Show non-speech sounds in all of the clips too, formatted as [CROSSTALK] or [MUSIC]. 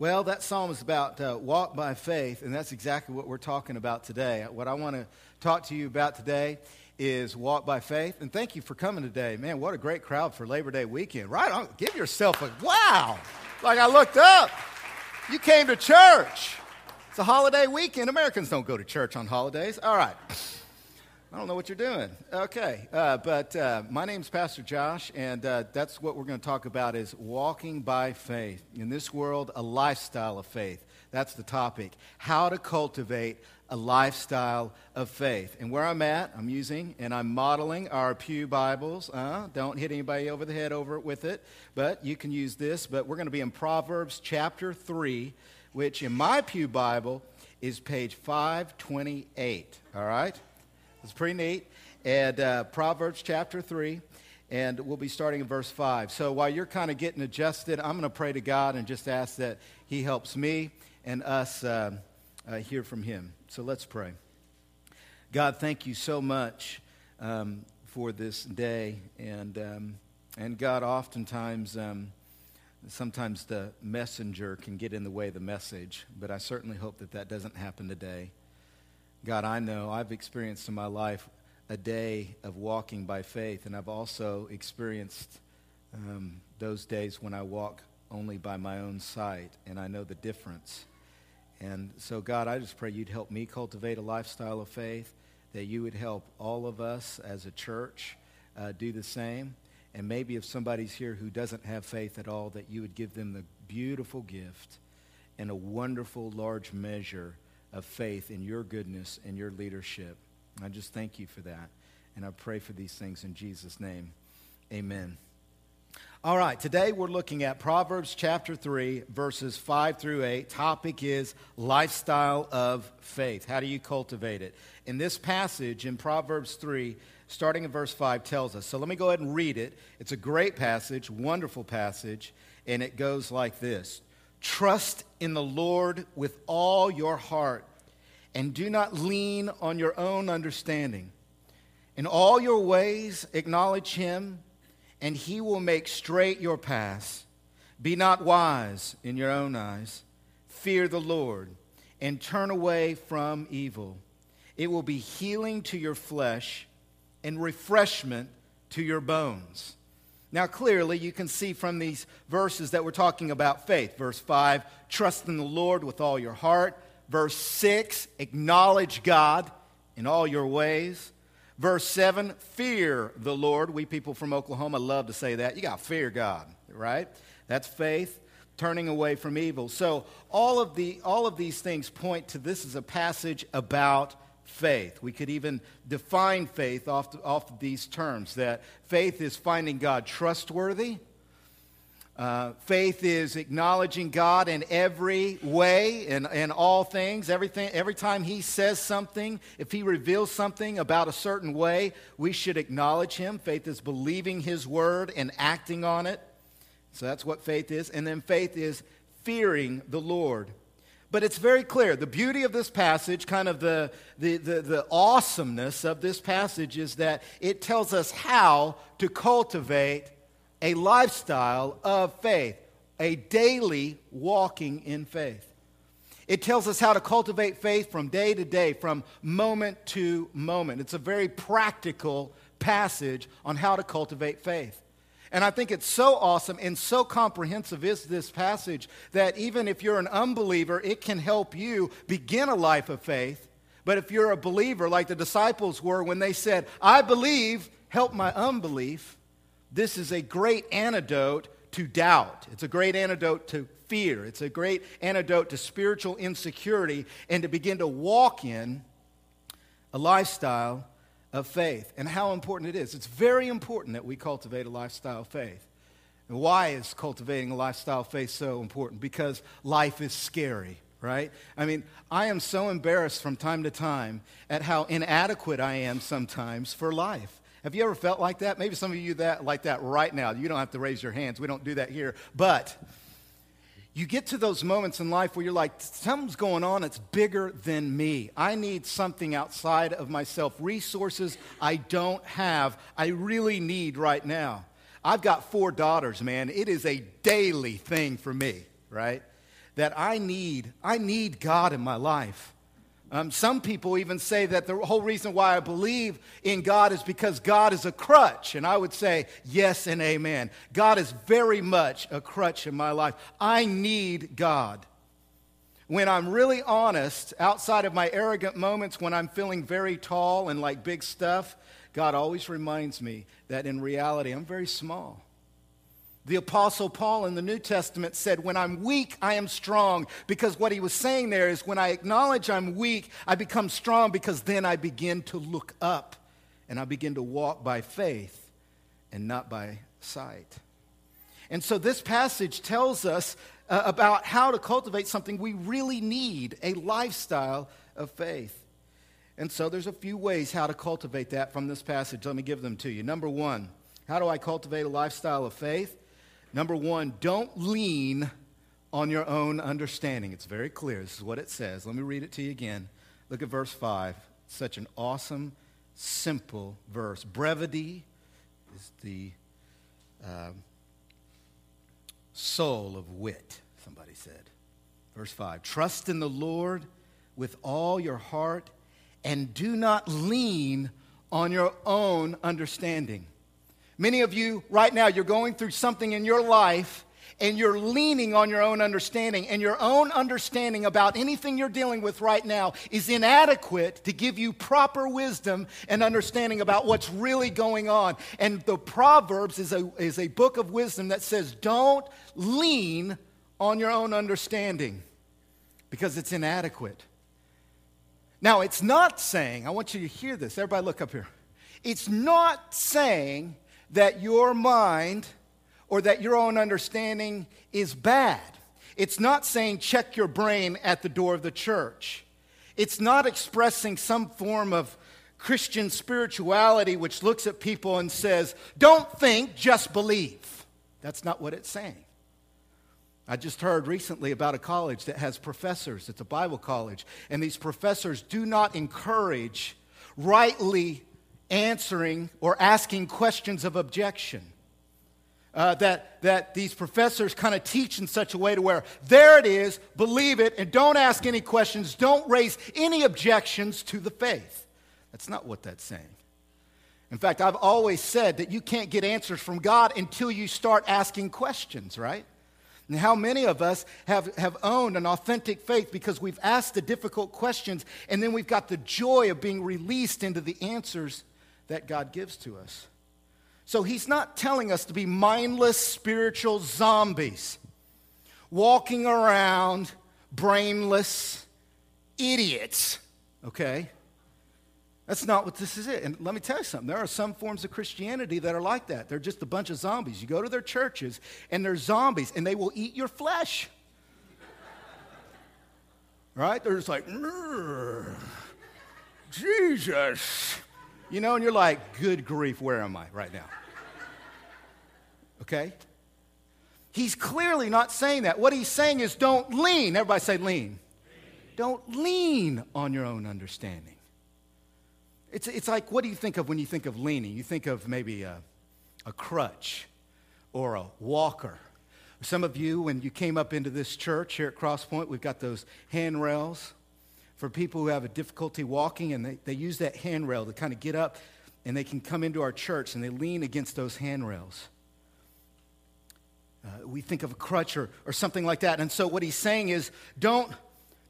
Well, that psalm is about uh, walk by faith, and that's exactly what we're talking about today. What I want to talk to you about today is walk by faith. And thank you for coming today. Man, what a great crowd for Labor Day weekend. Right on. Give yourself a wow. Like I looked up. You came to church. It's a holiday weekend. Americans don't go to church on holidays. All right. I don't know what you're doing. Okay, uh, but uh, my name's Pastor Josh, and uh, that's what we're going to talk about is walking by faith. In this world, a lifestyle of faith. That's the topic. How to cultivate a lifestyle of faith. And where I'm at, I'm using and I'm modeling our Pew Bibles. Uh, don't hit anybody over the head over it with it, but you can use this. But we're going to be in Proverbs chapter 3, which in my Pew Bible is page 528. All right? It's pretty neat. And uh, Proverbs chapter 3, and we'll be starting in verse 5. So while you're kind of getting adjusted, I'm going to pray to God and just ask that He helps me and us uh, uh, hear from Him. So let's pray. God, thank you so much um, for this day. And, um, and God, oftentimes, um, sometimes the messenger can get in the way of the message, but I certainly hope that that doesn't happen today. God, I know I've experienced in my life a day of walking by faith, and I've also experienced um, those days when I walk only by my own sight, and I know the difference. And so, God, I just pray you'd help me cultivate a lifestyle of faith, that you would help all of us as a church uh, do the same. And maybe if somebody's here who doesn't have faith at all, that you would give them the beautiful gift and a wonderful large measure of faith in your goodness and your leadership. I just thank you for that. And I pray for these things in Jesus' name. Amen. All right, today we're looking at Proverbs chapter 3, verses 5 through 8. Topic is lifestyle of faith. How do you cultivate it? In this passage in Proverbs 3, starting in verse 5, tells us. So let me go ahead and read it. It's a great passage, wonderful passage, and it goes like this Trust in the Lord with all your heart, and do not lean on your own understanding. In all your ways, acknowledge him, and he will make straight your paths. Be not wise in your own eyes. Fear the Lord, and turn away from evil. It will be healing to your flesh and refreshment to your bones. Now, clearly, you can see from these verses that we're talking about faith. Verse 5, trust in the Lord with all your heart. Verse 6, acknowledge God in all your ways. Verse 7, fear the Lord. We people from Oklahoma love to say that. You got to fear God, right? That's faith, turning away from evil. So, all of, the, all of these things point to this is a passage about faith. We could even define faith off, off of these terms that faith is finding God trustworthy. Uh, faith is acknowledging God in every way and in, in all things. Everything, every time He says something, if He reveals something about a certain way, we should acknowledge Him. Faith is believing His word and acting on it. So that's what faith is. And then faith is fearing the Lord. But it's very clear. The beauty of this passage, kind of the, the, the, the, awesomeness of this passage, is that it tells us how to cultivate a lifestyle of faith, a daily walking in faith. It tells us how to cultivate faith from day to day, from moment to moment. It's a very practical passage on how to cultivate faith. And I think it's so awesome and so comprehensive is this passage that even if you're an unbeliever, it can help you begin a life of faith. But if you're a believer, like the disciples were when they said, I believe, help my unbelief, this is a great antidote to doubt. It's a great antidote to fear. It's a great antidote to spiritual insecurity and to begin to walk in a lifestyle of faith and how important it is. It's very important that we cultivate a lifestyle of faith. And why is cultivating a lifestyle of faith so important? Because life is scary, right? I mean, I am so embarrassed from time to time at how inadequate I am sometimes for life. Have you ever felt like that? Maybe some of you that like that right now. You don't have to raise your hands. We don't do that here. But you get to those moments in life where you're like, something's going on it's bigger than me. I need something outside of myself, resources I don't have, I really need right now. I've got four daughters, man. It is a daily thing for me, right? that I need, I need God in my life. Um, some people even say that the whole reason why I believe in God is because God is a crutch. And I would say yes and amen. God is very much a crutch in my life. I need God. When I'm really honest, outside of my arrogant moments when I'm feeling very tall and like big stuff, God always reminds me that in reality I'm very small. The Apostle Paul in the New Testament said, When I'm weak, I am strong. Because what he was saying there is, when I acknowledge I'm weak, I become strong because then I begin to look up and I begin to walk by faith and not by sight. And so this passage tells us uh, about how to cultivate something we really need a lifestyle of faith. And so there's a few ways how to cultivate that from this passage. Let me give them to you. Number one, how do I cultivate a lifestyle of faith? Number one, don't lean on your own understanding. It's very clear. This is what it says. Let me read it to you again. Look at verse 5. such an awesome, simple verse. Brevity is the uh, soul of wit, somebody said. Verse 5 Trust in the Lord with all your heart and do not lean on your own understanding. Many of you, right now, you're going through something in your life and you're leaning on your own understanding, and your own understanding about anything you're dealing with right now is inadequate to give you proper wisdom and understanding about what's really going on. And the Proverbs is a, is a book of wisdom that says, don't lean on your own understanding because it's inadequate. Now, it's not saying, I want you to hear this. Everybody, look up here. It's not saying that your mind or that your own understanding is bad. It's not saying check your brain at the door of the church. It's not expressing some form of Christian spirituality which looks at people and says, don't think, just believe. That's not what it's saying. I just heard recently about a college that has professors. It's a Bible college. And these professors do not encourage rightly answering or asking questions of objection. Uh, that, that these professors kind of teach in such a way to where there it is, believe it, and don't ask any questions, don't raise any objections to the faith. That's not what that's saying. In fact, I've always said that you can't get answers from God until you start asking questions, right? And how many of us have, have owned an authentic faith because we've asked the difficult questions and then we've got the joy of being released into the answers that God gives to us. So he's not telling us to be mindless spiritual zombies, walking around brainless idiots, okay? That's not what this is. It. And let me tell you something. There are some forms of Christianity that are like that. They're just a bunch of zombies. You go to their churches and they're zombies and they will eat your flesh. [LAUGHS] right? They're just like, Jesus. You know, and you're like, good grief, where am I right now? Okay? He's clearly not saying that. What he's saying is don't lean. Everybody say lean. lean. Don't lean on your own understanding. It's, it's like, what do you think of when you think of leaning? You think of maybe a, a crutch or a walker. Some of you, when you came up into this church here at Crosspoint, we've got those handrails for people who have a difficulty walking, and they, they use that handrail to kind of get up and they can come into our church and they lean against those handrails. Uh, we think of a crutch or, or something like that. And so, what he's saying is don't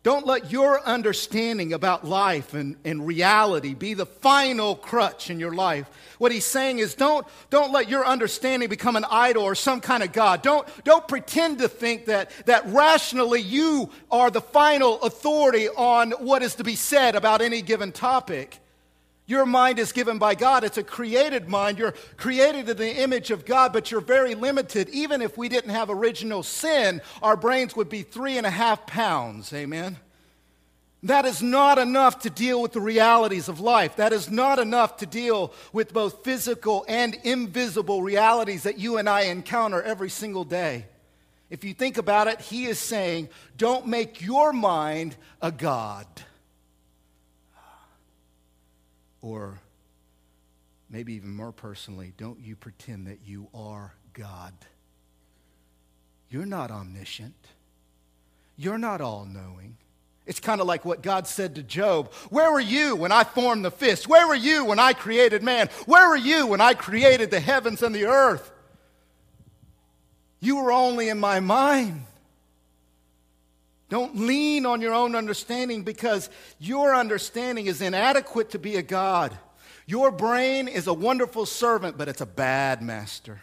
don't let your understanding about life and, and reality be the final crutch in your life. What he's saying is don't, don't let your understanding become an idol or some kind of God. Don't, don't pretend to think that, that rationally you are the final authority on what is to be said about any given topic. Your mind is given by God. It's a created mind. You're created in the image of God, but you're very limited. Even if we didn't have original sin, our brains would be three and a half pounds. Amen? That is not enough to deal with the realities of life. That is not enough to deal with both physical and invisible realities that you and I encounter every single day. If you think about it, he is saying, don't make your mind a God. Or maybe even more personally, don't you pretend that you are God. You're not omniscient. You're not all knowing. It's kind of like what God said to Job Where were you when I formed the fist? Where were you when I created man? Where were you when I created the heavens and the earth? You were only in my mind. Don't lean on your own understanding because your understanding is inadequate to be a God. Your brain is a wonderful servant, but it's a bad master.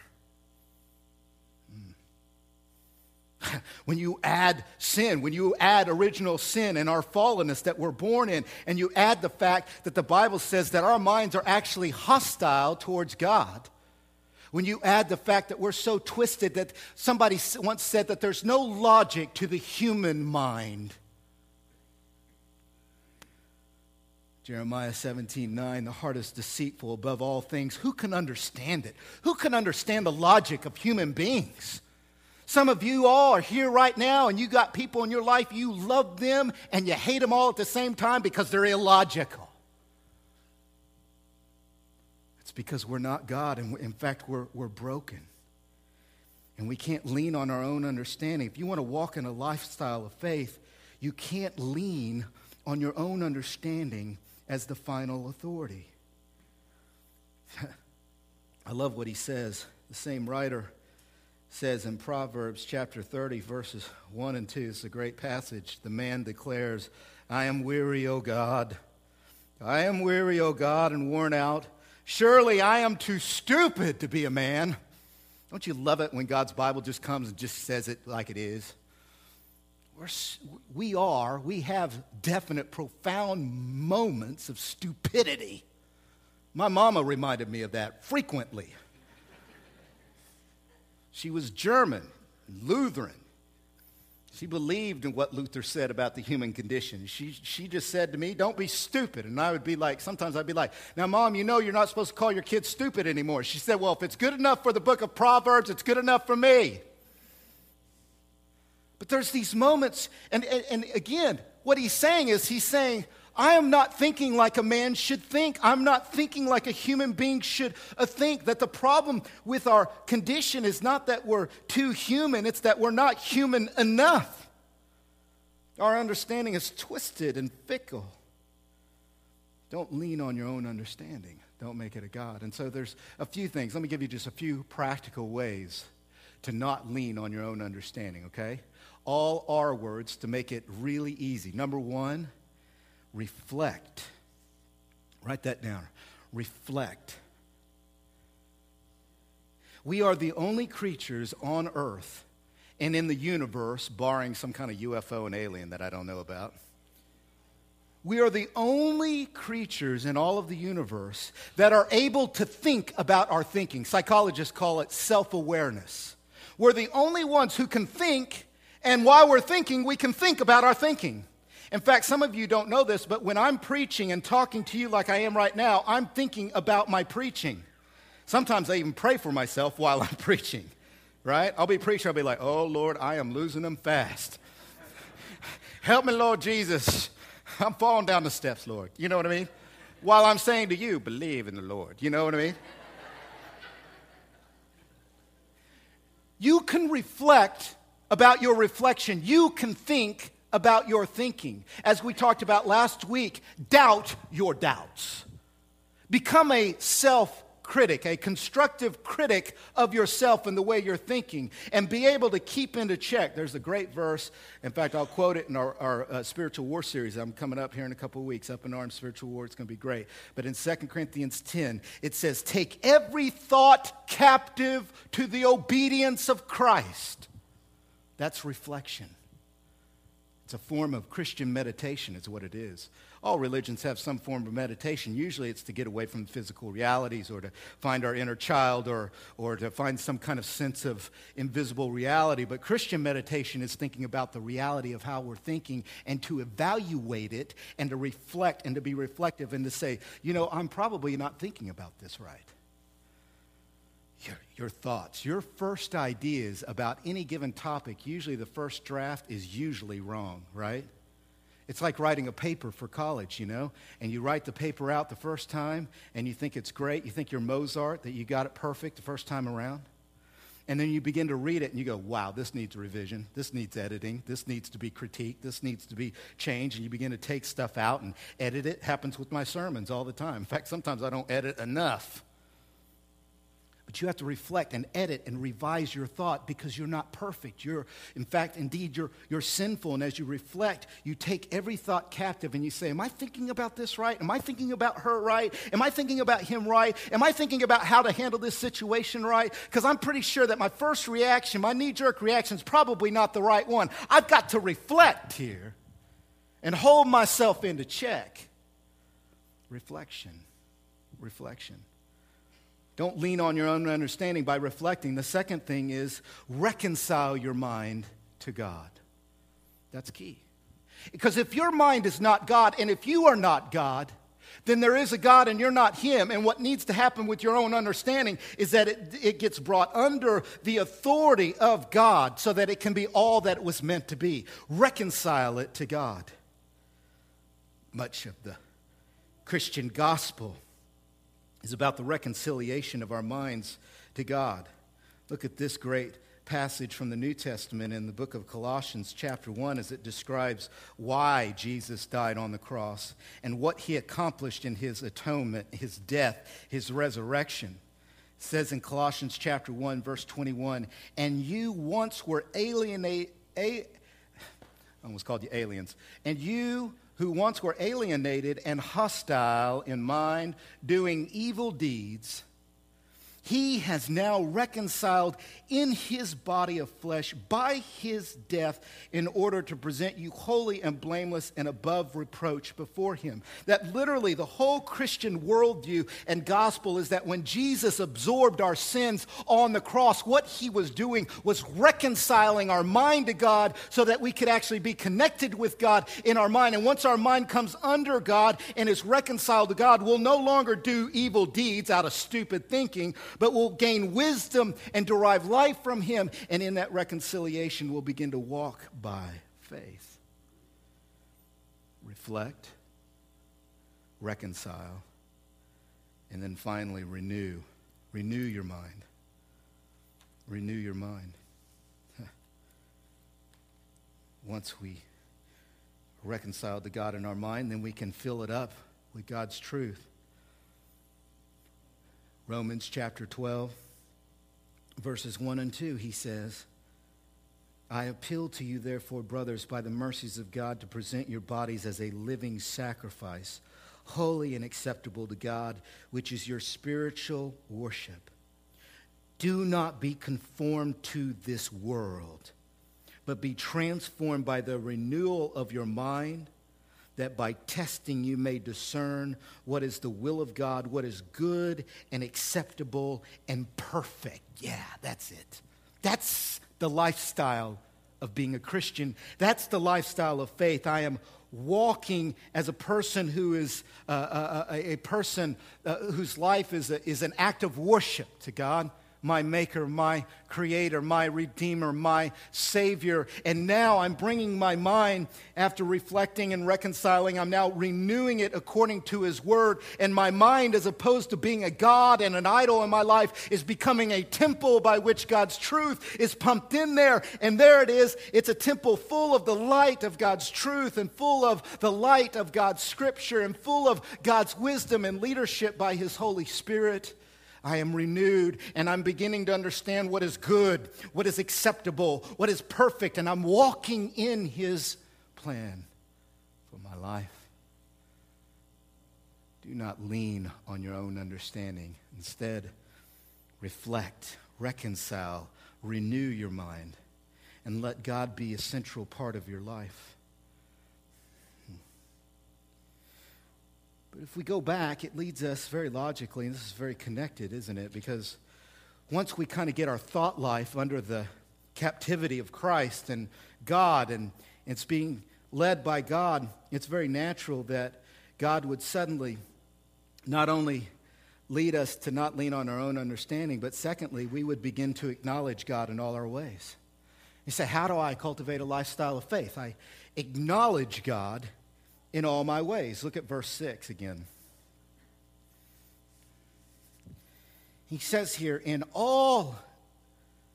Hmm. [LAUGHS] when you add sin, when you add original sin and our fallenness that we're born in, and you add the fact that the Bible says that our minds are actually hostile towards God, when you add the fact that we're so twisted that somebody once said that there's no logic to the human mind. Jeremiah 17, 9, the heart is deceitful above all things. Who can understand it? Who can understand the logic of human beings? Some of you all are here right now and you got people in your life, you love them and you hate them all at the same time because they're illogical. It's because we're not God and in fact, we're, we're broken. And we can't lean on our own understanding. If you want to walk in a lifestyle of faith, you can't lean on your own understanding as the final authority. [LAUGHS] I love what he says. The same writer says in Proverbs chapter 30, verses 1 and 2, it's a great passage. The man declares, I am weary, O God. I am weary, O God, and worn out. Surely I am too stupid to be a man. Don't you love it when God's Bible just comes and just says it like it is? We're, we are, we have definite, profound moments of stupidity. My mama reminded me of that frequently. She was German, Lutheran. She believed in what Luther said about the human condition. She, she just said to me, Don't be stupid. And I would be like, Sometimes I'd be like, Now, mom, you know you're not supposed to call your kids stupid anymore. She said, Well, if it's good enough for the book of Proverbs, it's good enough for me. But there's these moments, and, and, and again, what he's saying is, He's saying, I am not thinking like a man should think. I'm not thinking like a human being should uh, think. That the problem with our condition is not that we're too human, it's that we're not human enough. Our understanding is twisted and fickle. Don't lean on your own understanding, don't make it a God. And so there's a few things. Let me give you just a few practical ways to not lean on your own understanding, okay? All R words to make it really easy. Number one, reflect. Write that down. Reflect. We are the only creatures on earth and in the universe, barring some kind of UFO and alien that I don't know about. We are the only creatures in all of the universe that are able to think about our thinking. Psychologists call it self awareness. We're the only ones who can think, and while we're thinking, we can think about our thinking. In fact, some of you don't know this, but when I'm preaching and talking to you like I am right now, I'm thinking about my preaching. Sometimes I even pray for myself while I'm [LAUGHS] preaching, right? I'll be preaching, I'll be like, oh, Lord, I am losing them fast. [LAUGHS] Help me, Lord Jesus. I'm falling down the steps, Lord. You know what I mean? While I'm saying to you, believe in the Lord. You know what I mean? you can reflect about your reflection. You can think about your thinking. As we talked about last week, doubt your doubts. Become a self critic, a constructive critic of yourself and the way you're thinking, and be able to keep into check. There's a great verse. In fact, I'll quote it in our, our uh, spiritual war series. I'm coming up here in a couple of weeks, up in arms spiritual war. It's going to be great. But in 2 Corinthians 10, it says, Take every thought captive to the obedience of Christ. That's reflection. It's a form of Christian meditation, is what it is. All religions have some form of meditation. Usually it's to get away from physical realities or to find our inner child or, or to find some kind of sense of invisible reality. But Christian meditation is thinking about the reality of how we're thinking and to evaluate it and to reflect and to be reflective and to say, you know, I'm probably not thinking about this right your, thoughts, your first ideas about any given topic, usually the first draft is usually wrong, right? It's like writing a paper for college, you know, and you write the paper out the first time and you think it's great. You think you're Mozart, that you got it perfect the first time around. And then you begin to read it and you go, wow, this needs revision. This needs editing. This needs to be critiqued. This needs to be changed. And you begin to take stuff out and edit it. Happens with my sermons all the time. In fact, sometimes I don't edit enough. But you have to reflect and edit and revise your thought because you're not perfect. You're, in fact, indeed, you're, you're sinful. And as you reflect, you take every thought captive and you say, Am I thinking about this right? Am I thinking about her right? Am I thinking about him right? Am I thinking about how to handle this situation right? Because I'm pretty sure that my first reaction, my knee jerk reaction, is probably not the right one. I've got to reflect here and hold myself into check. Reflection. Reflection. Don't lean on your own understanding by reflecting. The second thing is reconcile your mind to God. That's key. Because if your mind is not God, and if you are not God, then there is a God and you're not Him. And what needs to happen with your own understanding is that it, it gets brought under the authority of God so that it can be all that it was meant to be. Reconcile it to God. Much of the Christian gospel is about the reconciliation of our minds to God. Look at this great passage from the New Testament in the book of Colossians, chapter 1, as it describes why Jesus died on the cross and what he accomplished in his atonement, his death, his resurrection. It says in Colossians chapter 1, verse 21, and you once were alienate, a, I almost called you aliens, and you who once were alienated and hostile in mind, doing evil deeds he has now reconciled in his body of flesh by his death in order to present you holy and blameless and above reproach before him. That literally the whole Christian worldview and gospel is that when Jesus absorbed our sins on the cross, what he was doing was reconciling our mind to God so that we could actually be connected with God in our mind. And once our mind comes under God and is reconciled to God, we'll no longer do evil deeds out of stupid thinking but will gain wisdom and derive life from Him. And in that reconciliation, we'll begin to walk by faith. Reflect, reconcile, and then finally renew. Renew your mind. Renew your mind. Once we reconcile to God in our mind, then we can fill it up with God's truth. Romans chapter 12, verses 1 and 2, he says, I appeal to you, therefore, brothers, by the mercies of God, to present your bodies as a living sacrifice, holy and acceptable to God, which is your spiritual worship. Do not be conformed to this world, but be transformed by the renewal of your mind that by testing you may discern what is the will of God, what is good and acceptable and perfect. Yeah, that's it. That's the lifestyle of being a Christian. That's the lifestyle of faith. I am walking as a person who is uh, uh, uh a, a, person uh, whose life is, a, is an act of worship to God my maker, my creator, my redeemer, my savior. And now I'm bringing my mind, after reflecting and reconciling, I'm now renewing it according to his word. And my mind, as opposed to being a God and an idol in my life, is becoming a temple by which God's truth is pumped in there. And there it is. It's a temple full of the light of God's truth and full of the light of God's scripture and full of God's wisdom and leadership by his Holy Spirit. I am renewed and I'm beginning to understand what is good, what is acceptable, what is perfect, and I'm walking in His plan for my life. Do not lean on your own understanding. Instead, reflect, reconcile, renew your mind, and let God be a central part of your life. But if we go back, it leads us very logically, and this is very connected, isn't it? Because once we kind of get our thought life under the captivity of Christ and God, and it's being led by God, it's very natural that God would suddenly not only lead us to not lean on our own understanding, but secondly, we would begin to acknowledge God in all our ways. You say, How do I cultivate a lifestyle of faith? I acknowledge God in all my ways. Look at verse 6 again. He says here, in all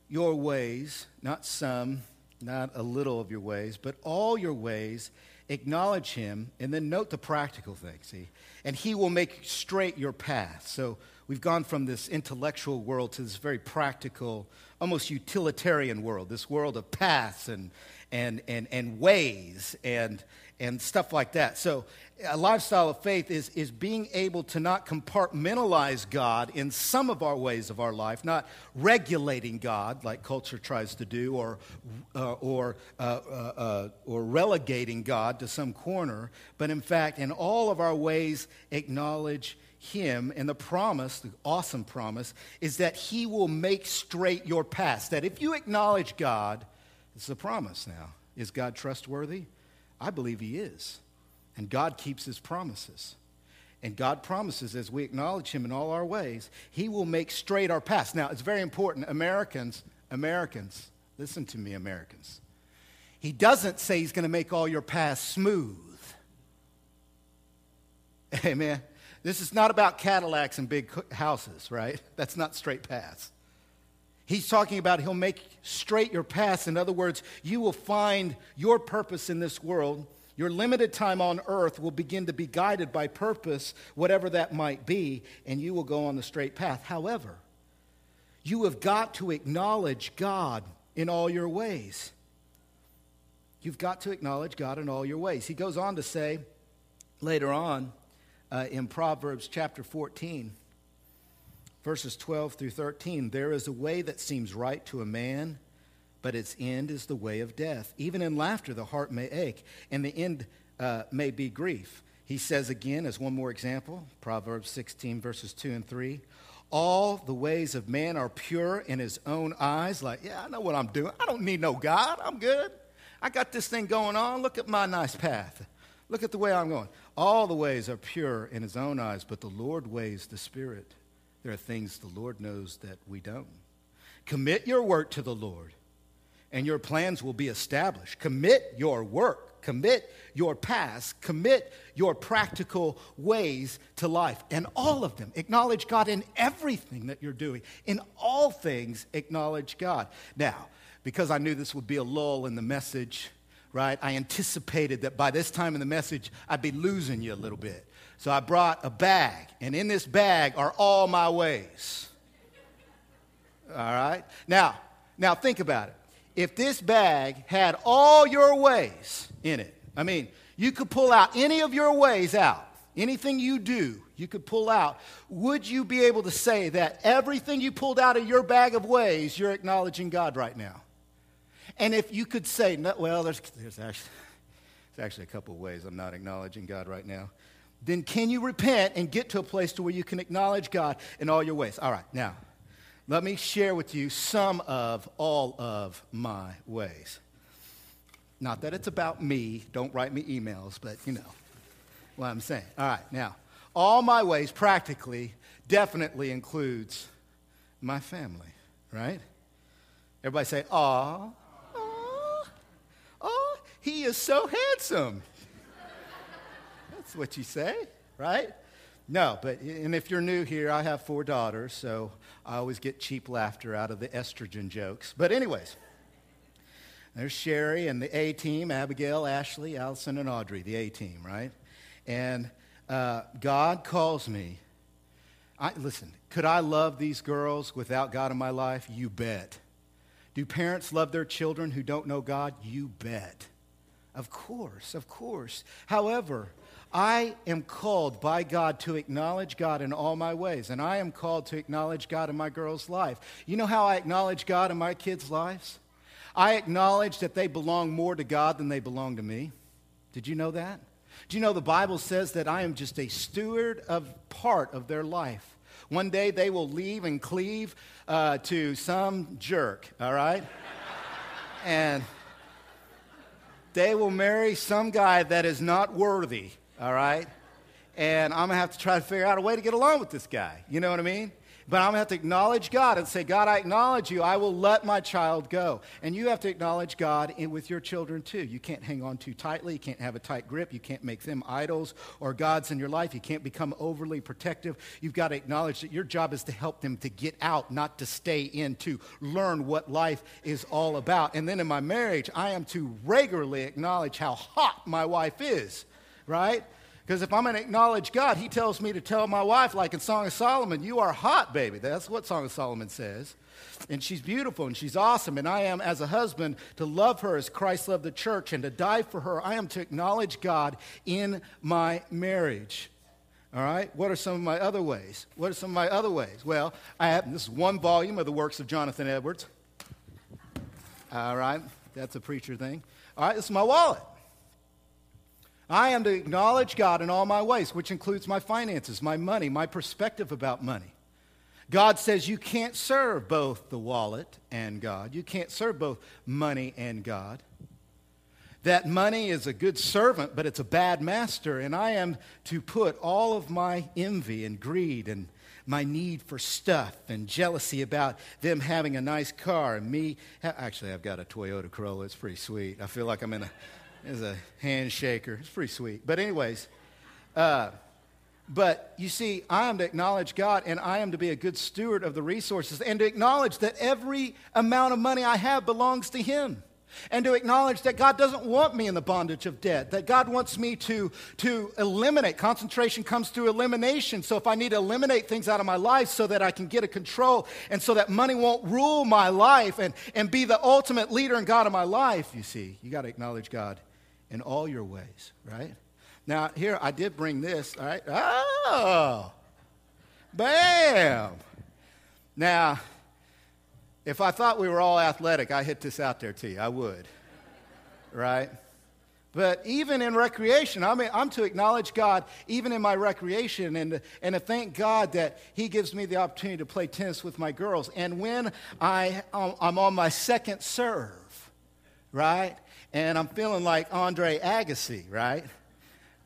your ways, not some, not a little of your ways, but all your ways, acknowledge him, and then note the practical things, see? And he will make straight your path. So we've gone from this intellectual world to this very practical, almost utilitarian world, this world of paths and, and, and, and ways and, and stuff like that. So a lifestyle of faith is, is being able to not compartmentalize God in some of our ways of our life, not regulating God like culture tries to do, or, uh, or, uh, uh, uh, or relegating God to some corner, but in fact, in all of our ways, acknowledge Him. And the promise, the awesome promise, is that He will make straight your path. That if you acknowledge God, it's a promise now. Is God trustworthy? I believe He is. And God keeps his promises. And God promises as we acknowledge him in all our ways, he will make straight our paths. Now, it's very important. Americans, Americans, listen to me, Americans. He doesn't say he's going to make all your paths smooth. [LAUGHS] Amen. This is not about Cadillacs and big houses, right? That's not straight paths. He's talking about he'll make straight your paths. In other words, you will find your purpose in this world your limited time on earth will begin to be guided by purpose, whatever that might be, and you will go on the straight path. However, you have got to acknowledge God in all your ways. You've got to acknowledge God in all your ways. He goes on to say later on uh, in Proverbs chapter 14, verses 12 through 13 there is a way that seems right to a man but its end is the way of death. Even in laughter, the heart may ache, and the end uh, may be grief. He says again, as one more example, Proverbs 16, verses 2 and 3 All the ways of man are pure in his own eyes. Like, yeah, I know what I'm doing. I don't need no God. I'm good. I got this thing going on. Look at my nice path. Look at the way I'm going. All the ways are pure in his own eyes, but the Lord weighs the Spirit. There are things the Lord knows that we don't. Commit your work to the Lord and your plans will be established. Commit your work, commit your past, commit your practical ways to life, and all of them. Acknowledge God in everything that you're doing. In all things, acknowledge God. Now, because I knew this would be a lull in the message, right, I anticipated that by this time in the message, I'd be losing you a little bit. So I brought a bag, and in this bag are all my ways. All right? Now, now think about it if this bag had all your ways in it, I mean, you could pull out any of your ways out, anything you do, you could pull out, would you be able to say that everything you pulled out of your bag of ways, you're acknowledging God right now? And if you could say, no, well, there's, there's, actually, there's actually a couple of ways I'm not acknowledging God right now, then can you repent and get to a place to where you can acknowledge God in all your ways? All right, now, let me share with you some of all of my ways. Not that it's about me, don't write me emails, but you know what I'm saying. All right, now, all my ways practically definitely includes my family, right? Everybody say, aw, aw, aw, he is so handsome. That's what you say, right? No, but and if you're new here, I have four daughters, so I always get cheap laughter out of the estrogen jokes. But anyways, there's Sherry and the A team, Abigail, Ashley, Allison, and Audrey, the A team, right? And uh, God calls me. I, listen, could I love these girls without God in my life? You bet. Do parents love their children who don't know God? You bet. Of course, of course. However, I am called by God to acknowledge God in all my ways, and I am called to acknowledge God in my girl's life. You know how I acknowledge God in my kids' lives? I acknowledge that they belong more to God than they belong to me. Did you know that? Do you know the Bible says that I am just a steward of part of their life? One day they will leave and cleave uh, to some jerk, all right? and they will marry some guy that is not worthy all right? And I'm going to have to try to figure out a way to get along with this guy. You know what I mean? But I'm going to have to acknowledge God and say, God, I acknowledge you. I will let my child go. And you have to acknowledge God with your children too. You can't hang on too tightly. You can't have a tight grip. You can't make them idols or gods in your life. You can't become overly protective. You've got to acknowledge that your job is to help them to get out, not to stay in, to learn what life is all about. And then in my marriage, I am to regularly acknowledge how hot my wife is, right? Because if I'm going to acknowledge God, He tells me to tell my wife, like in Song of Solomon, you are hot, baby. That's what Song of Solomon says. And she's beautiful and she's awesome. And I am, as a husband, to love her as Christ loved the church and to die for her. I am to acknowledge God in my marriage. All right? What are some of my other ways? What are some of my other ways? Well, I have this is one volume of the works of Jonathan Edwards. All right? That's a preacher thing. All right, this is my wallet. I am to acknowledge God in all my ways, which includes my finances, my money, my perspective about money. God says you can't serve both the wallet and God. You can't serve both money and God. That money is a good servant, but it's a bad master, and I am to put all of my envy and greed and my need for stuff and jealousy about them having a nice car and me. Actually, I've got a Toyota Corolla. It's pretty sweet. I feel like I'm in a is a handshaker. It's pretty sweet. But, anyways, uh, but you see, I am to acknowledge God and I am to be a good steward of the resources and to acknowledge that every amount of money I have belongs to Him. And to acknowledge that God doesn't want me in the bondage of debt, that God wants me to, to eliminate. Concentration comes through elimination. So if I need to eliminate things out of my life so that I can get a control and so that money won't rule my life and, and be the ultimate leader and God of my life, you see, you got to acknowledge God in all your ways, right? Now, here, I did bring this, all right? Oh, bam. Now, if I thought we were all athletic, I hit this out there to you. I would, right? But even in recreation, I mean, I'm to acknowledge God even in my recreation and and to thank God that He gives me the opportunity to play tennis with my girls. And when I, um, I'm on my second serve, right? And I'm feeling like Andre Agassi, right?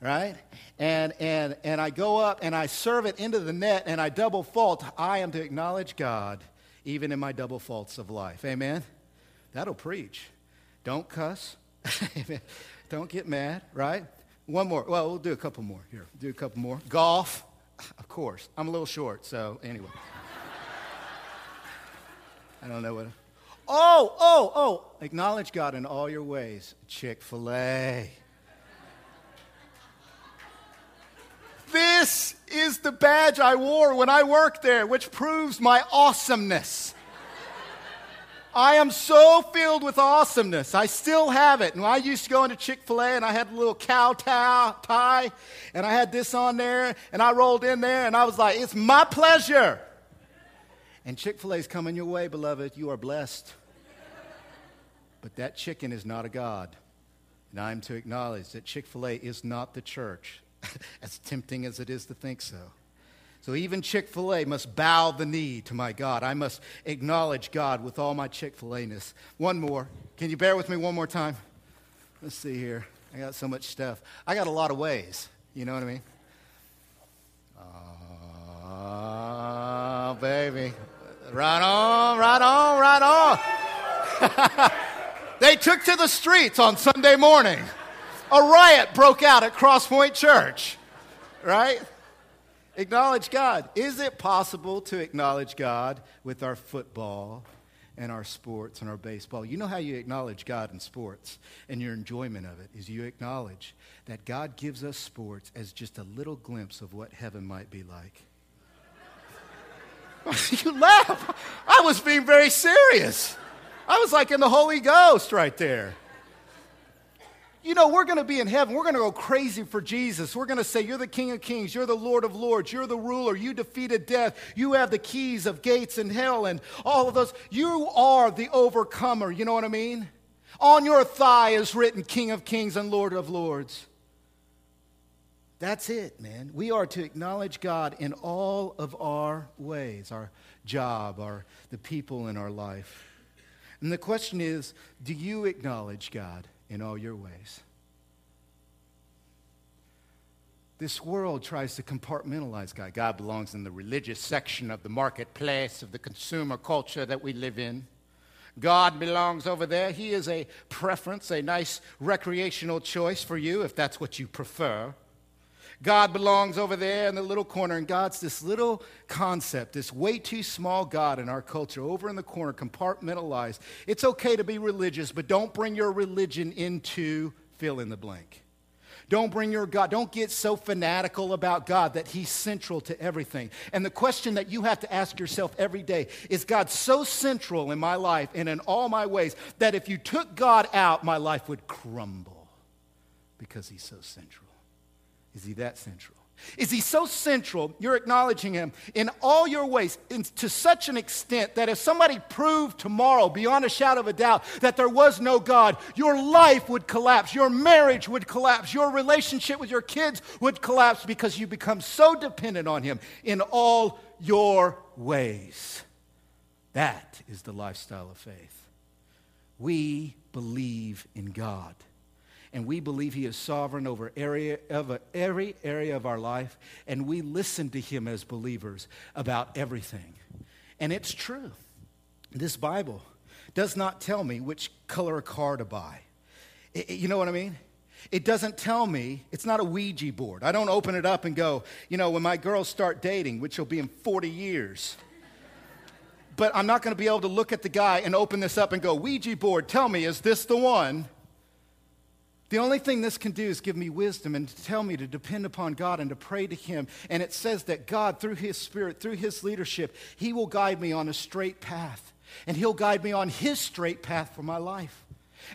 Right? And, and, and I go up and I serve it into the net and I double fault. I am to acknowledge God even in my double faults of life. Amen? That'll preach. Don't cuss. [LAUGHS] Don't get mad, right? One more. Well, we'll do a couple more. Here, do a couple more. Golf. [SIGHS] Of course. I'm a little short, so anyway. [LAUGHS] I don't know what. Oh, oh, oh. Acknowledge God in all your ways. Chick fil A. This is the badge I wore when I worked there, which proves my awesomeness. I am so filled with awesomeness. I still have it. And I used to go into Chick fil A and I had a little cow tie and I had this on there and I rolled in there and I was like, it's my pleasure. And Chick fil A is coming your way, beloved. You are blessed. But that chicken is not a God. And I'm to acknowledge that Chick fil A is not the church, [LAUGHS] as tempting as it is to think so. So even Chick fil A must bow the knee to my God. I must acknowledge God with all my Chick fil A ness. One more. Can you bear with me one more time? Let's see here. I got so much stuff. I got a lot of ways. You know what I mean? Oh, baby. Right on, right on, right on. [LAUGHS] they took to the streets on Sunday morning. A riot broke out at Crosspoint Church, right? Acknowledge God. Is it possible to acknowledge God with our football and our sports and our baseball? You know how you acknowledge God in sports and your enjoyment of it is you acknowledge that God gives us sports as just a little glimpse of what heaven might be like. [LAUGHS] you laugh. I was being very serious. I was like in the Holy Ghost right there. You know, we're going to be in heaven. We're going to go crazy for Jesus. We're going to say, You're the King of Kings. You're the Lord of Lords. You're the ruler. You defeated death. You have the keys of gates and hell and all of those. You are the overcomer. You know what I mean? On your thigh is written King of Kings and Lord of Lords. That's it, man. We are to acknowledge God in all of our ways our job, our, the people in our life. And the question is do you acknowledge God in all your ways? this world tries to compartmentalize God. God belongs in the religious section of the marketplace, of the consumer culture that we live in. God belongs over there. He is a preference, a nice recreational choice for you if that's what you prefer. God belongs over there in the little corner, and God's this little concept, this way too small God in our culture, over in the corner, compartmentalized. It's okay to be religious, but don't bring your religion into fill in the blank. Don't bring your God, don't get so fanatical about God that He's central to everything. And the question that you have to ask yourself every day is God so central in my life and in all my ways that if you took God out, my life would crumble because He's so central? Is he that central? Is he so central, you're acknowledging him in all your ways in, to such an extent that if somebody proved tomorrow, beyond a shadow of a doubt, that there was no God, your life would collapse, your marriage would collapse, your relationship with your kids would collapse because you become so dependent on him in all your ways. That is the lifestyle of faith. We believe in God and we believe He is sovereign over area every area of our life, and we listen to Him as believers about everything. And it's true. This Bible does not tell me which color car to buy. It, you know what I mean? It doesn't tell me, it's not a Ouija board. I don't open it up and go, you know, when my girls start dating, which will be in 40 years, but I'm not going to be able to look at the guy and open this up and go, Ouija board, tell me, is this the one? The only thing this can do is give me wisdom and to tell me to depend upon God and to pray to Him. And it says that God, through His Spirit, through His leadership, He will guide me on a straight path. And He'll guide me on His straight path for my life.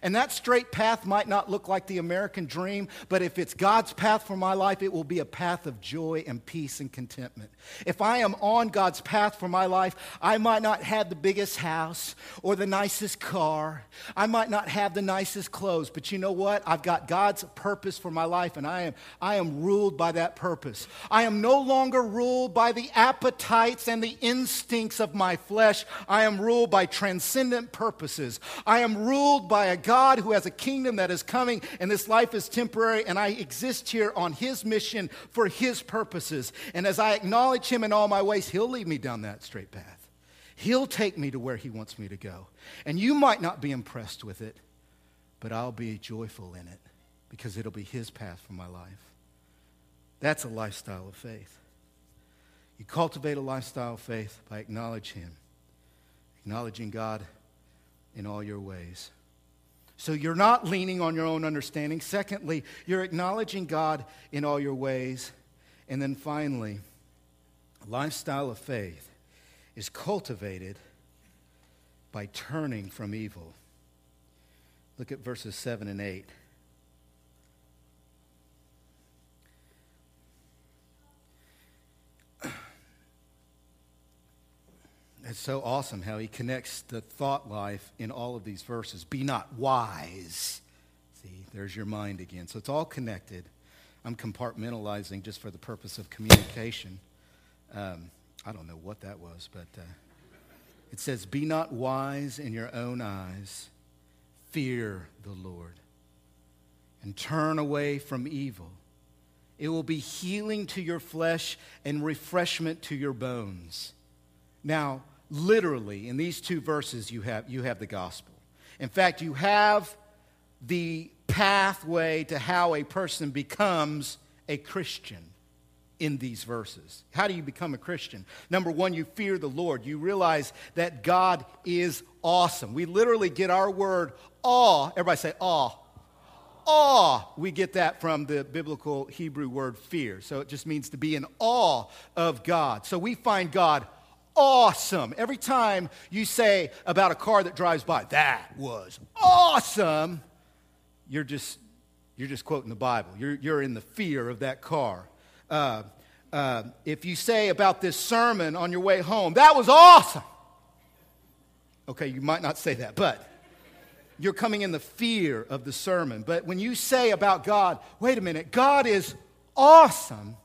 And that straight path might not look like the American dream, but if it's God's path for my life, it will be a path of joy and peace and contentment. If I am on God's path for my life, I might not have the biggest house or the nicest car. I might not have the nicest clothes, but you know what? I've got God's purpose for my life, and I am, I am ruled by that purpose. I am no longer ruled by the appetites and the instincts of my flesh. I am ruled by transcendent purposes. I am ruled by a God who has a kingdom that is coming, and this life is temporary, and I exist here on His mission for His purposes. And as I acknowledge Him in all my ways, He'll lead me down that straight path. He'll take me to where He wants me to go. And you might not be impressed with it, but I'll be joyful in it because it'll be His path for my life. That's a lifestyle of faith. You cultivate a lifestyle of faith by acknowledging Him, acknowledging God in all your ways. So you're not leaning on your own understanding. Secondly, you're acknowledging God in all your ways. And then finally, lifestyle of faith is cultivated by turning from evil. Look at verses 7 and 8. It's so awesome how he connects the thought life in all of these verses. Be not wise. See, there's your mind again. So it's all connected. I'm compartmentalizing just for the purpose of communication. Um, I don't know what that was, but uh, it says, Be not wise in your own eyes, fear the Lord, and turn away from evil. It will be healing to your flesh and refreshment to your bones. Now, literally, in these two verses, you have, you have the gospel. In fact, you have the pathway to how a person becomes a Christian in these verses. How do you become a Christian? Number one, you fear the Lord. You realize that God is awesome. We literally get our word awe. Everybody say awe. Awe. We get that from the biblical Hebrew word fear. So it just means to be in awe of God. So we find God awesome. Every time you say about a car that drives by, that was awesome, you're just, you're just quoting the Bible. You're, you're in the fear of that car. Uh, uh, if you say about this sermon on your way home, that was awesome. Okay, you might not say that, but you're coming in the fear of the sermon. But when you say about God, wait a minute, God is awesome,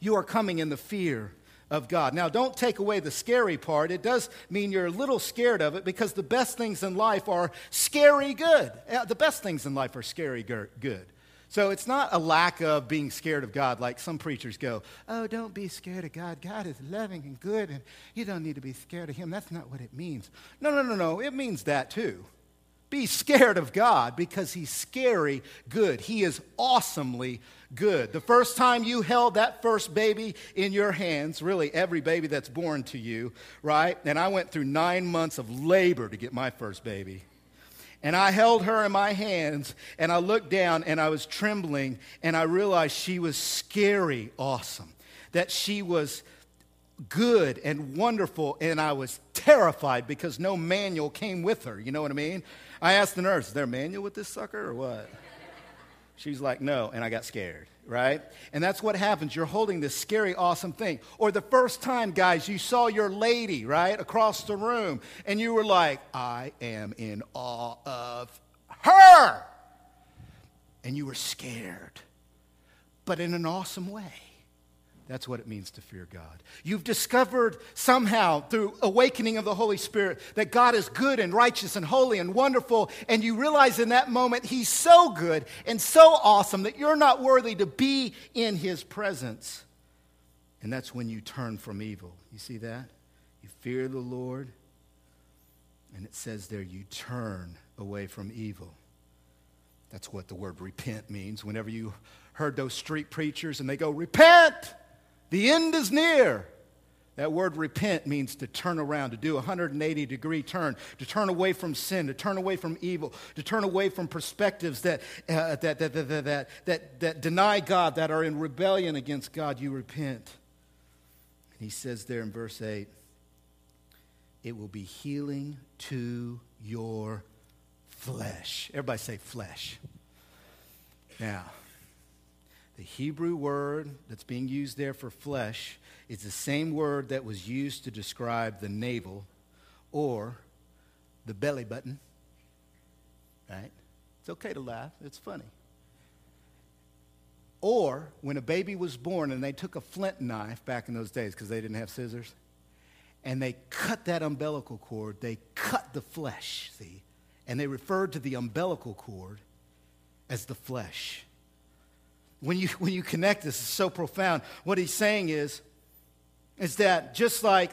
you are coming in the fear of God. Now, don't take away the scary part. It does mean you're a little scared of it because the best things in life are scary good. Uh, the best things in life are scary good. So it's not a lack of being scared of God, like some preachers go, oh, don't be scared of God. God is loving and good, and you don't need to be scared of Him. That's not what it means. No, no, no, no. It means that too. Be scared of God because He's scary good. He is awesomely good. The first time you held that first baby in your hands, really every baby that's born to you, right? And I went through nine months of labor to get my first baby. And I held her in my hands and I looked down and I was trembling and I realized she was scary awesome. That she was good and wonderful and I was terrified because no manual came with her. You know what I mean? I asked the nurse, is there a manual with this sucker or what? She's like, no, and I got scared right? And that's what happens. You're holding this scary, awesome thing. Or the first time, guys, you saw your lady, right, across the room, and you were like, I am in awe of her. And you were scared, but in an awesome way. That's what it means to fear God. You've discovered somehow through awakening of the Holy Spirit that God is good and righteous and holy and wonderful, and you realize in that moment He's so good and so awesome that you're not worthy to be in His presence. And that's when you turn from evil. You see that? You fear the Lord, and it says there you turn away from evil. That's what the word repent means. Whenever you heard those street preachers and they go, repent! The end is near. That word repent means to turn around, to do a 180 degree turn, to turn away from sin, to turn away from evil, to turn away from perspectives that, uh, that, that, that, that, that, that deny God, that are in rebellion against God. You repent. And he says there in verse 8, it will be healing to your flesh. Everybody say flesh. Now, the Hebrew word that's being used there for flesh is the same word that was used to describe the navel or the belly button. Right? It's okay to laugh, it's funny. Or when a baby was born and they took a flint knife back in those days because they didn't have scissors, and they cut that umbilical cord, they cut the flesh, see? And they referred to the umbilical cord as the flesh when you, when you connect this, it's so profound. What he's saying is, is that just like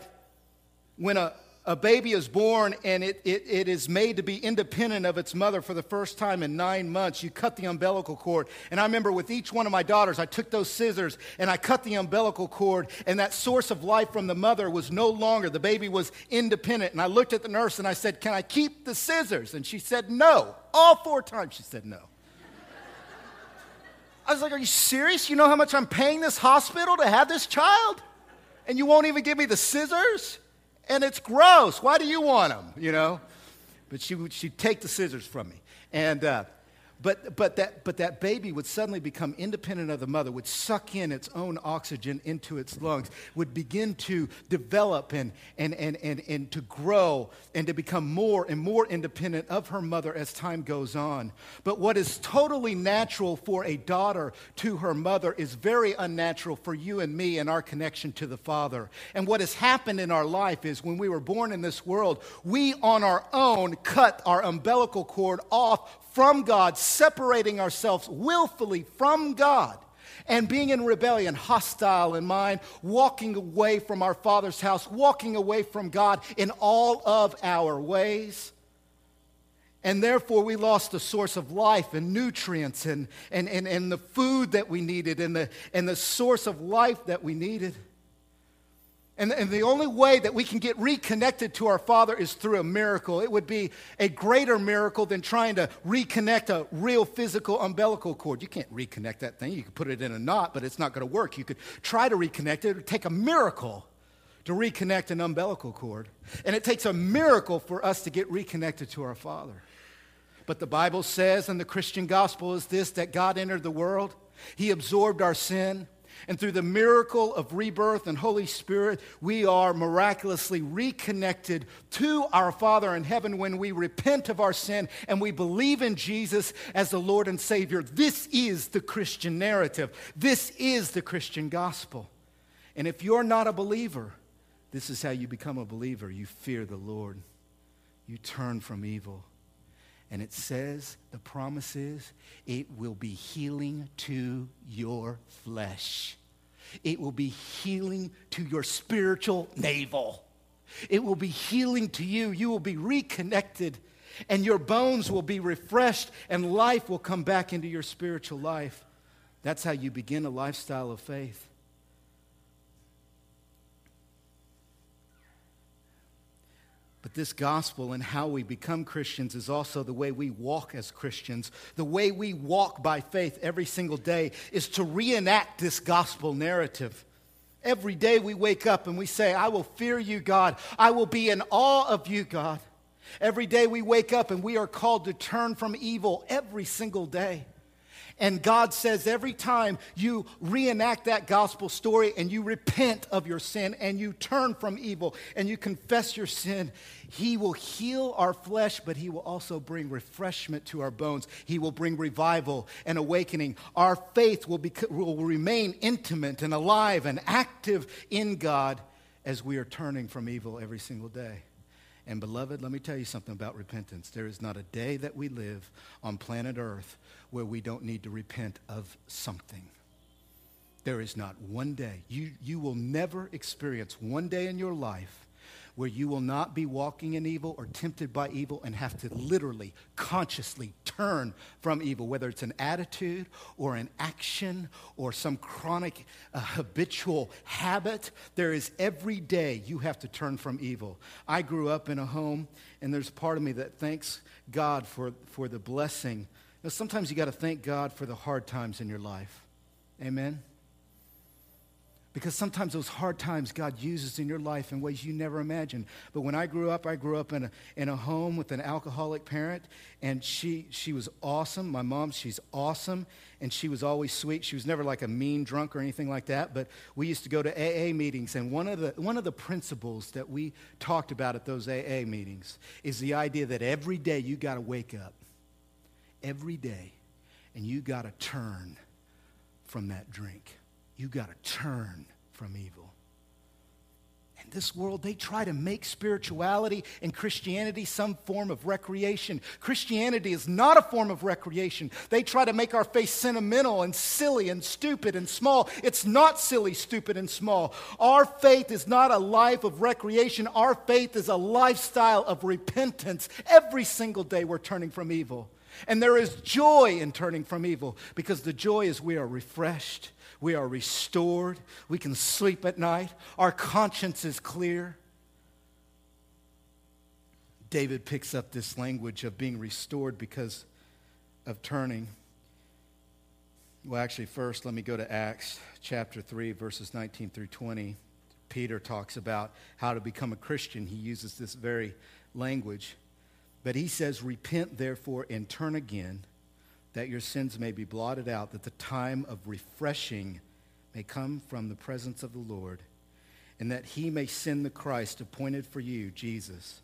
when a, a baby is born and it, it, it is made to be independent of its mother for the first time in nine months, you cut the umbilical cord. And I remember with each one of my daughters, I took those scissors and I cut the umbilical cord, and that source of life from the mother was no longer. The baby was independent. And I looked at the nurse and I said, Can I keep the scissors? And she said, No. All four times she said no. I was like, Are you serious? You know how much I'm paying this hospital to have this child? And you won't even give me the scissors? And it's gross. Why do you want them? You know? But she would she'd take the scissors from me. And uh, but, but, that, but that baby would suddenly become independent of the mother, would suck in its own oxygen into its lungs, would begin to develop and, and, and, and, and to grow and to become more and more independent of her mother as time goes on. But what is totally natural for a daughter to her mother is very unnatural for you and me and our connection to the Father. And what has happened in our life is when we were born in this world, we on our own cut our umbilical cord off from God, separating ourselves willfully from God and being in rebellion, hostile in mind, walking away from our Father's house, walking away from God in all of our ways. And therefore, we lost the source of life and nutrients and, and, and, and the food that we needed and the, and the source of life that we needed. And, and the only way that we can get reconnected to our Father is through a miracle. It would be a greater miracle than trying to reconnect a real physical umbilical cord. You can't reconnect that thing. You can put it in a knot, but it's not going to work. You could try to reconnect it. It would take a miracle to reconnect an umbilical cord. And it takes a miracle for us to get reconnected to our Father. But the Bible says, and the Christian gospel is this that God entered the world, He absorbed our sin. And through the miracle of rebirth and Holy Spirit, we are miraculously reconnected to our Father in heaven when we repent of our sin and we believe in Jesus as the Lord and Savior. This is the Christian narrative. This is the Christian gospel. And if you're not a believer, this is how you become a believer. You fear the Lord, you turn from evil, And it says, the promise is, it will be healing to your flesh. It will be healing to your spiritual navel. It will be healing to you. You will be reconnected, and your bones will be refreshed, and life will come back into your spiritual life. That's how you begin a lifestyle of faith. But this gospel and how we become Christians is also the way we walk as Christians. The way we walk by faith every single day is to reenact this gospel narrative. Every day we wake up and we say, I will fear you, God. I will be in awe of you, God. Every day we wake up and we are called to turn from evil every single day. And God says every time you reenact that gospel story and you repent of your sin and you turn from evil and you confess your sin, He will heal our flesh, but He will also bring refreshment to our bones. He will bring revival and awakening. Our faith will, be, will remain intimate and alive and active in God as we are turning from evil every single day. And beloved, let me tell you something about repentance. There is not a day that we live on planet Earth where we don't need to repent of something. There is not one day. You, you will never experience one day in your life where you will not be walking in evil or tempted by evil and have to literally, consciously turn from evil, whether it's an attitude or an action or some chronic uh, habitual habit. There is every day you have to turn from evil. I grew up in a home, and there's part of me that thanks God for, for the blessing. Know, sometimes you got to thank God for the hard times in your life. Amen. Because sometimes those hard times God uses in your life in ways you never imagined. But when I grew up, I grew up in a, in a home with an alcoholic parent, and she, she was awesome. My mom, she's awesome, and she was always sweet. She was never like a mean drunk or anything like that, but we used to go to AA meetings, and one of the, one of the principles that we talked about at those AA meetings is the idea that every day you got to wake up, every day, and you got to turn from that drink you got to turn from evil. In this world, they try to make spirituality and Christianity some form of recreation. Christianity is not a form of recreation. They try to make our faith sentimental and silly and stupid and small. It's not silly, stupid, and small. Our faith is not a life of recreation. Our faith is a lifestyle of repentance. Every single day, we're turning from evil. And there is joy in turning from evil because the joy is we are refreshed we are restored. We can sleep at night. Our conscience is clear. David picks up this language of being restored because of turning. Well, actually, first, let me go to Acts chapter 3, verses 19 through 20. Peter talks about how to become a Christian. He uses this very language. But he says, Repent, therefore, and turn again that your sins may be blotted out, that the time of refreshing may come from the presence of the Lord, and that he may send the Christ appointed for you, Jesus.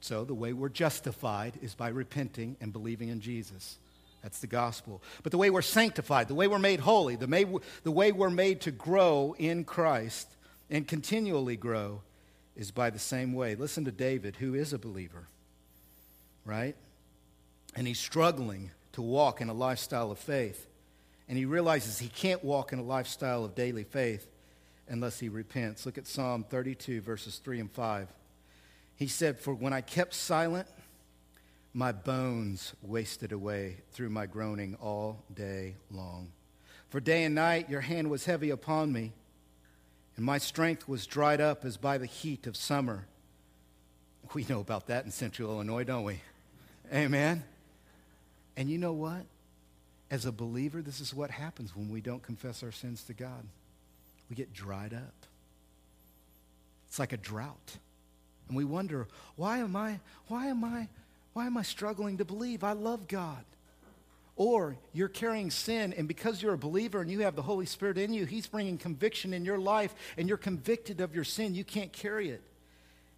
So the way we're justified is by repenting and believing in Jesus. That's the gospel. But the way we're sanctified, the way we're made holy, the, may, the way we're made to grow in Christ and continually grow is by the same way. Listen to David, who is a believer, right? And he's struggling to walk in a lifestyle of faith. And he realizes he can't walk in a lifestyle of daily faith unless he repents. Look at Psalm 32, verses 3 and 5. He said, For when I kept silent, my bones wasted away through my groaning all day long. For day and night your hand was heavy upon me, and my strength was dried up as by the heat of summer. We know about that in central Illinois, don't we? Amen. And you know what? As a believer, this is what happens when we don't confess our sins to God. We get dried up. It's like a drought. And we wonder, why am I, why am I, why am I struggling to believe? I love God. Or you're carrying sin, and because you're a believer and you have the Holy Spirit in you, He's bringing conviction in your life, and you're convicted of your sin. You can't carry it.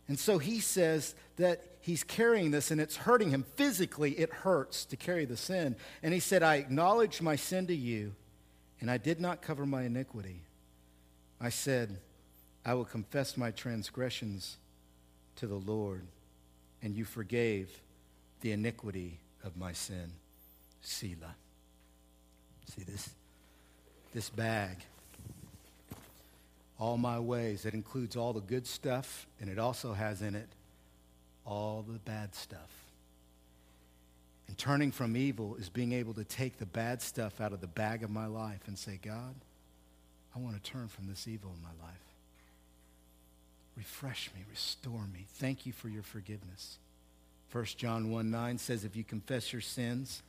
And so He says that he's carrying this and it's hurting him. Physically, it hurts to carry the sin. And he said, I acknowledge my sin to you, and I did not cover my iniquity. I said, I will confess my transgressions to the Lord, and you forgave the iniquity of my sin. Selah. See this, this bag, all my ways, it includes all the good stuff, and it also has in it all the bad stuff. And turning from evil is being able to take the bad stuff out of the bag of my life and say, God, I want to turn from this evil in my life. Refresh me, restore me. Thank you for your forgiveness. 1 John 1 9 says, If you confess your sins,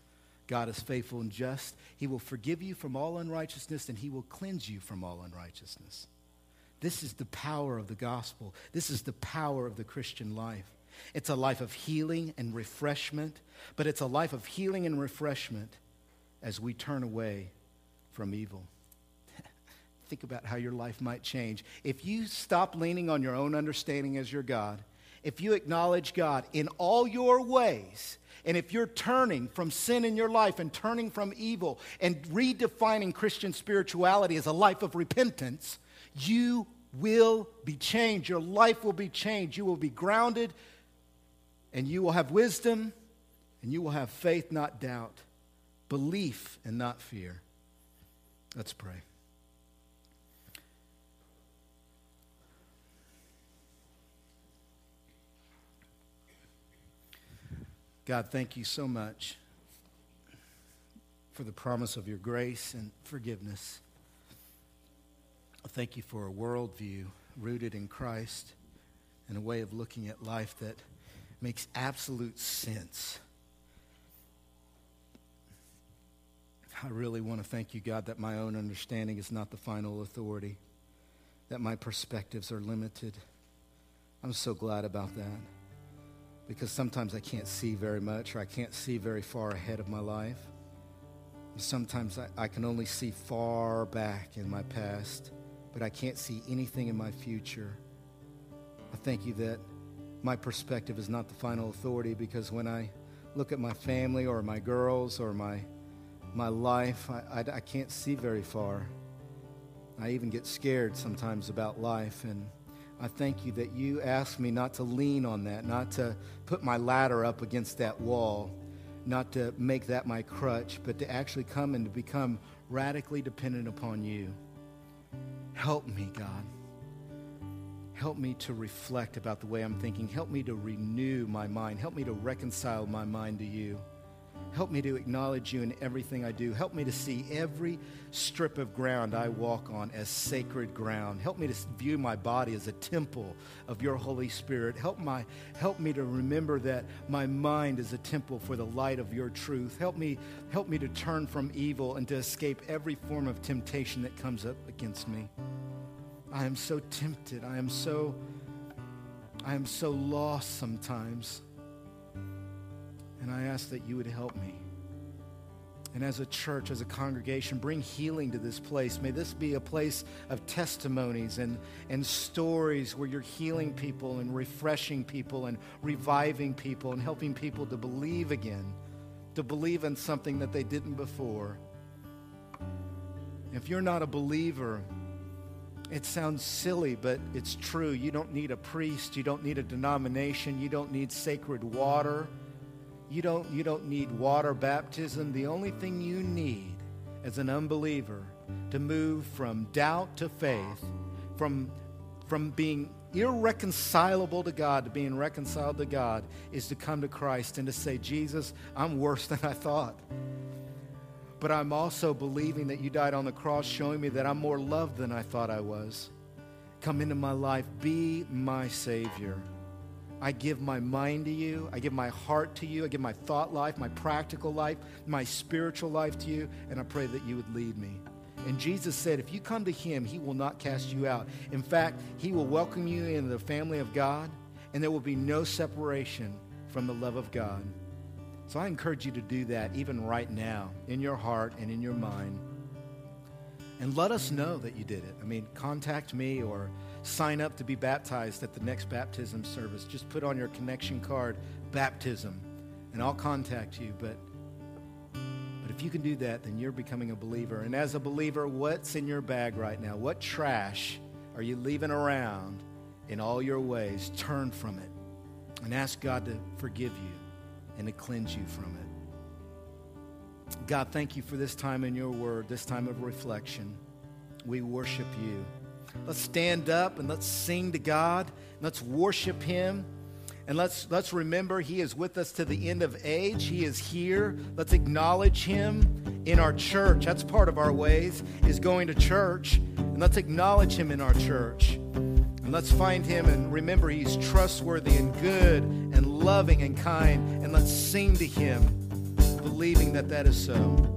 God is faithful and just. He will forgive you from all unrighteousness and he will cleanse you from all unrighteousness. This is the power of the gospel. This is the power of the Christian life. It's a life of healing and refreshment, but it's a life of healing and refreshment as we turn away from evil. [LAUGHS] Think about how your life might change. If you stop leaning on your own understanding as your God, if you acknowledge God in all your ways, and if you're turning from sin in your life and turning from evil and redefining Christian spirituality as a life of repentance, you will be changed. Your life will be changed. You will be grounded and you will have wisdom and you will have faith, not doubt, belief, and not fear. Let's pray. God, thank you so much for the promise of your grace and forgiveness. I thank you for a worldview rooted in Christ and a way of looking at life that makes absolute sense. I really want to thank you, God, that my own understanding is not the final authority, that my perspectives are limited. I'm so glad about that because sometimes I can't see very much or I can't see very far ahead of my life. Sometimes I, I, can only see far back in my past, but I can't see anything in my future. I thank you that my perspective is not the final authority because when I look at my family or my girls or my, my life, I, I, I can't see very far. I even get scared sometimes about life and I thank you that you asked me not to lean on that, not to put my ladder up against that wall, not to make that my crutch, but to actually come and to become radically dependent upon you. Help me, God. Help me to reflect about the way I'm thinking. Help me to renew my mind. Help me to reconcile my mind to you. Help me to acknowledge you in everything I do. Help me to see every strip of ground I walk on as sacred ground. Help me to view my body as a temple of your Holy Spirit. Help, my, help me to remember that my mind is a temple for the light of your truth. Help me, help me to turn from evil and to escape every form of temptation that comes up against me. I am so tempted. I am so I am so lost sometimes. And I ask that you would help me. And as a church, as a congregation, bring healing to this place. May this be a place of testimonies and, and stories where you're healing people and refreshing people and reviving people and helping people to believe again, to believe in something that they didn't before. If you're not a believer, it sounds silly, but it's true. You don't need a priest. You don't need a denomination. You don't need sacred water. You don't, you don't need water baptism. The only thing you need as an unbeliever to move from doubt to faith, from, from being irreconcilable to God to being reconciled to God, is to come to Christ and to say, Jesus, I'm worse than I thought. But I'm also believing that you died on the cross, showing me that I'm more loved than I thought I was. Come into my life, be my Savior. I give my mind to you. I give my heart to you. I give my thought life, my practical life, my spiritual life to you. And I pray that you would lead me. And Jesus said, if you come to him, he will not cast you out. In fact, he will welcome you into the family of God, and there will be no separation from the love of God. So I encourage you to do that even right now in your heart and in your mind. And let us know that you did it. I mean, contact me or sign up to be baptized at the next baptism service. Just put on your connection card baptism, and I'll contact you. But, but if you can do that, then you're becoming a believer. And as a believer, what's in your bag right now? What trash are you leaving around in all your ways? Turn from it and ask God to forgive you and to cleanse you from it. God, thank you for this time in your word, this time of reflection. We worship you. Let's stand up and let's sing to God. Let's worship him. And let's, let's remember he is with us to the end of age. He is here. Let's acknowledge him in our church. That's part of our ways, is going to church. And let's acknowledge him in our church. Let's find him and remember he's trustworthy and good and loving and kind. And let's sing to him, believing that that is so.